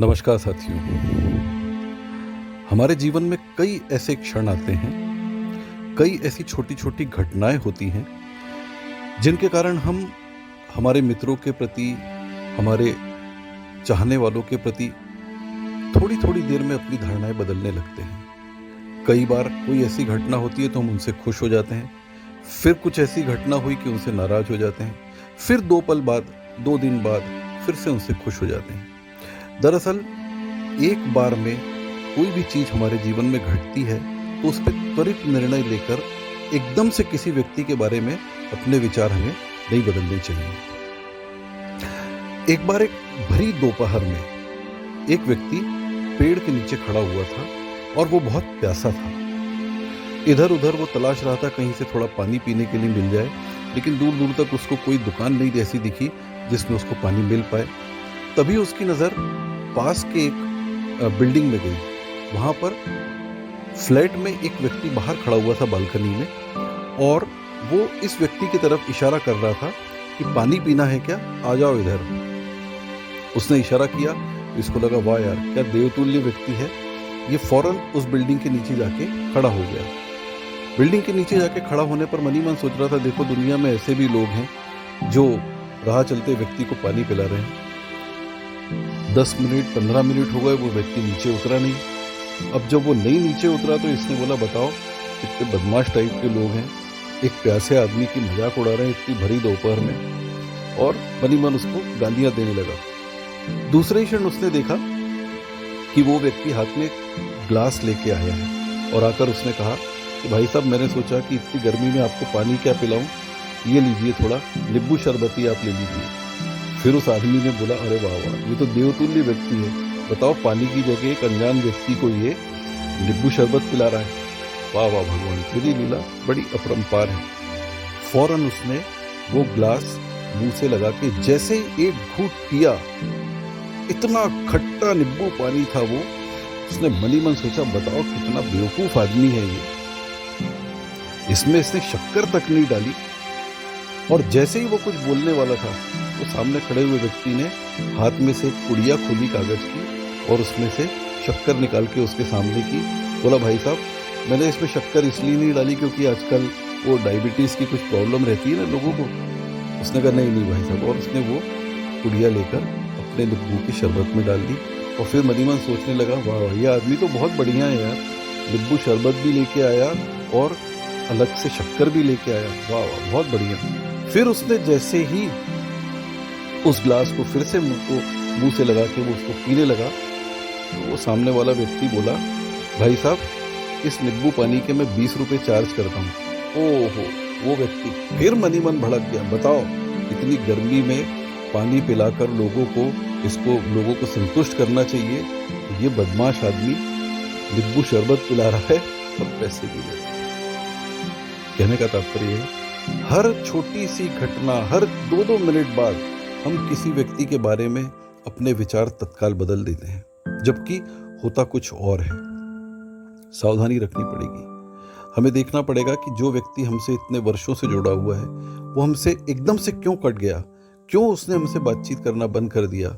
नमस्कार साथियों। हमारे जीवन में कई ऐसे क्षण आते हैं, कई ऐसी छोटी छोटी घटनाएँ होती हैं, जिनके कारण हम हमारे मित्रों के प्रति, हमारे चाहने वालों के प्रति थोड़ी थोड़ी देर में अपनी धारणाएँ बदलने लगते हैं। कई बार कोई ऐसी घटना होती है तो हम उनसे खुश हो जाते हैं, फिर कुछ ऐसी घटना हुई कि उनसे नाराज़ हो जाते हैं, फिर दो पल बाद, दो दिन बाद, फिर से उनसे खुश हो जाते हैं। दरअसल, एक बार में कोई भी चीज़ हमारे जीवन में घटती है तो उस पर त्वरित निर्णय लेकर एकदम से किसी व्यक्ति के बारे में अपने विचार हमें नहीं बदलने चाहिए। एक बार एक भरी दोपहर में एक व्यक्ति पेड़ के नीचे खड़ा हुआ था और वो बहुत प्यासा था। इधर उधर वो तलाश रहा था कहीं से थोड़ा पानी पीने के लिए मिल जाए, लेकिन दूर दूर तक उसको कोई दुकान नहीं ऐसी दिखी जिसमें उसको पानी मिल पाए। तभी उसकी नज़र पास के एक बिल्डिंग में गई। वहाँ पर फ्लैट में एक व्यक्ति बाहर खड़ा हुआ था बालकनी में और वो इस व्यक्ति की तरफ़ इशारा कर रहा था कि, पानी पीना है क्या? आ जाओ इधर। उसने इशारा किया। इसको लगा, वाह यार, क्या देवतुल्य व्यक्ति है। ये फ़ौरन उस बिल्डिंग के नीचे जाके खड़ा हो गया। बिल्डिंग के नीचे जाके खड़ा होने पर मनी मन सोच रहा था, देखो, दुनिया में ऐसे भी लोग हैं जो राह चलते व्यक्ति को पानी पिला रहे हैं। दस मिनट, पंद्रह मिनट हो गए, वो व्यक्ति नीचे उतरा नहीं। अब जब वो नहीं नीचे उतरा तो इसने बोला, बताओ कितने बदमाश टाइप के लोग हैं। एक प्यासे आदमी की मज़ाक उड़ा रहे हैं इतनी भरी दोपहर में। और मनी मन उसको गालियाँ देने लगा। दूसरे क्षण उसने देखा कि वो व्यक्ति हाथ में ग्लास लेके आया है और आकर उसने कहा कि, भाई साहब, मैंने सोचा कि इतनी गर्मी में आपको पानी क्या पिलाऊं? ये लीजिए थोड़ा, नींबू शरबती आप ले लीजिए। फिर उस आदमी ने बोला, अरे वाह वाह, ये तो देवतुल्य व्यक्ति है। बताओ, पानी की जगह एक अनजान व्यक्ति को ये नींबू शरबत पिला रहा है। वाह वाह, भगवान तेरी लीला बड़ी अपरंपार है। फ़ौरन उसने वो ग्लास मुँह से लगा के, जैसे ही एक घूट पिया, इतना खट्टा नींबू पानी था वो, उसने मनी मन सोचा, बताओ, कितना बेवकूफ़ आदमी है ये। इसमें इसने शक्कर तक नहीं डाली, और जैसे ही वो कुछ बोलने वाला था तो सामने खड़े हुए व्यक्ति ने हाथ में से पुड़िया खोली कागज़ की और उसमें से शक्कर निकाल के उसके सामने की। बोला, भाई साहब, मैंने इसमें शक्कर इसलिए नहीं डाली क्योंकि आजकल वो डायबिटीज़ की कुछ प्रॉब्लम रहती है ना लोगों को। उसने कहा, नहीं नहीं भाई साहब। और उसने वो पुड़िया लेकर अपने नींबू की शरबत में डाल दी और फिर मनीमन सोचने लगा, वाह वाह ये आदमी तो बहुत बढ़िया है यार। नींबू शरबत भी लेके आया और अलग से शक्कर भी लेके आया। वाह वाह, बहुत बढ़िया। फिर उसने जैसे ही उस ग्लास को फिर से मुँह को, मुँह से लगा के वो उसको पीने लगा। तो वो सामने वाला व्यक्ति बोला, भाई साहब, इस नींबू पानी के मैं बीस रुपये चार्ज करता हूँ। ओहो, वो व्यक्ति फिर मनी मन भड़क गया। बताओ, इतनी गर्मी में पानी पिलाकर लोगों को, इसको, लोगों को संतुष्ट करना चाहिए? ये बदमाश आदमी नींबू शरबत पिला रहा है और पैसे भी ले कहने का तात्पर्य है, हर छोटी सी घटना, हर दो दो मिनट बाद हम किसी व्यक्ति के बारे में अपने विचार तत्काल बदल देते हैं, जबकि होता कुछ और है। सावधानी रखनी पड़ेगी। हमें देखना पड़ेगा कि जो व्यक्ति हमसे इतने वर्षों से जुड़ा हुआ है, वो हमसे एकदम से क्यों कट गया? क्यों उसने हमसे बातचीत करना बंद कर दिया?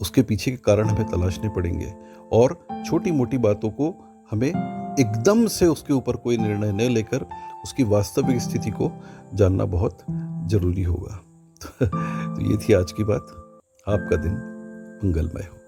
उसके पीछे के कारण हमें तलाशने पड़ेंगे और छोटी मोटी बातों को हमें एकदम से उसके ऊपर कोई निर्णय न लेकर उसकी वास्तविक स्थिति को जानना बहुत ज़रूरी होगा। तो ये थी आज की बात। आपका दिन मंगलमय हो।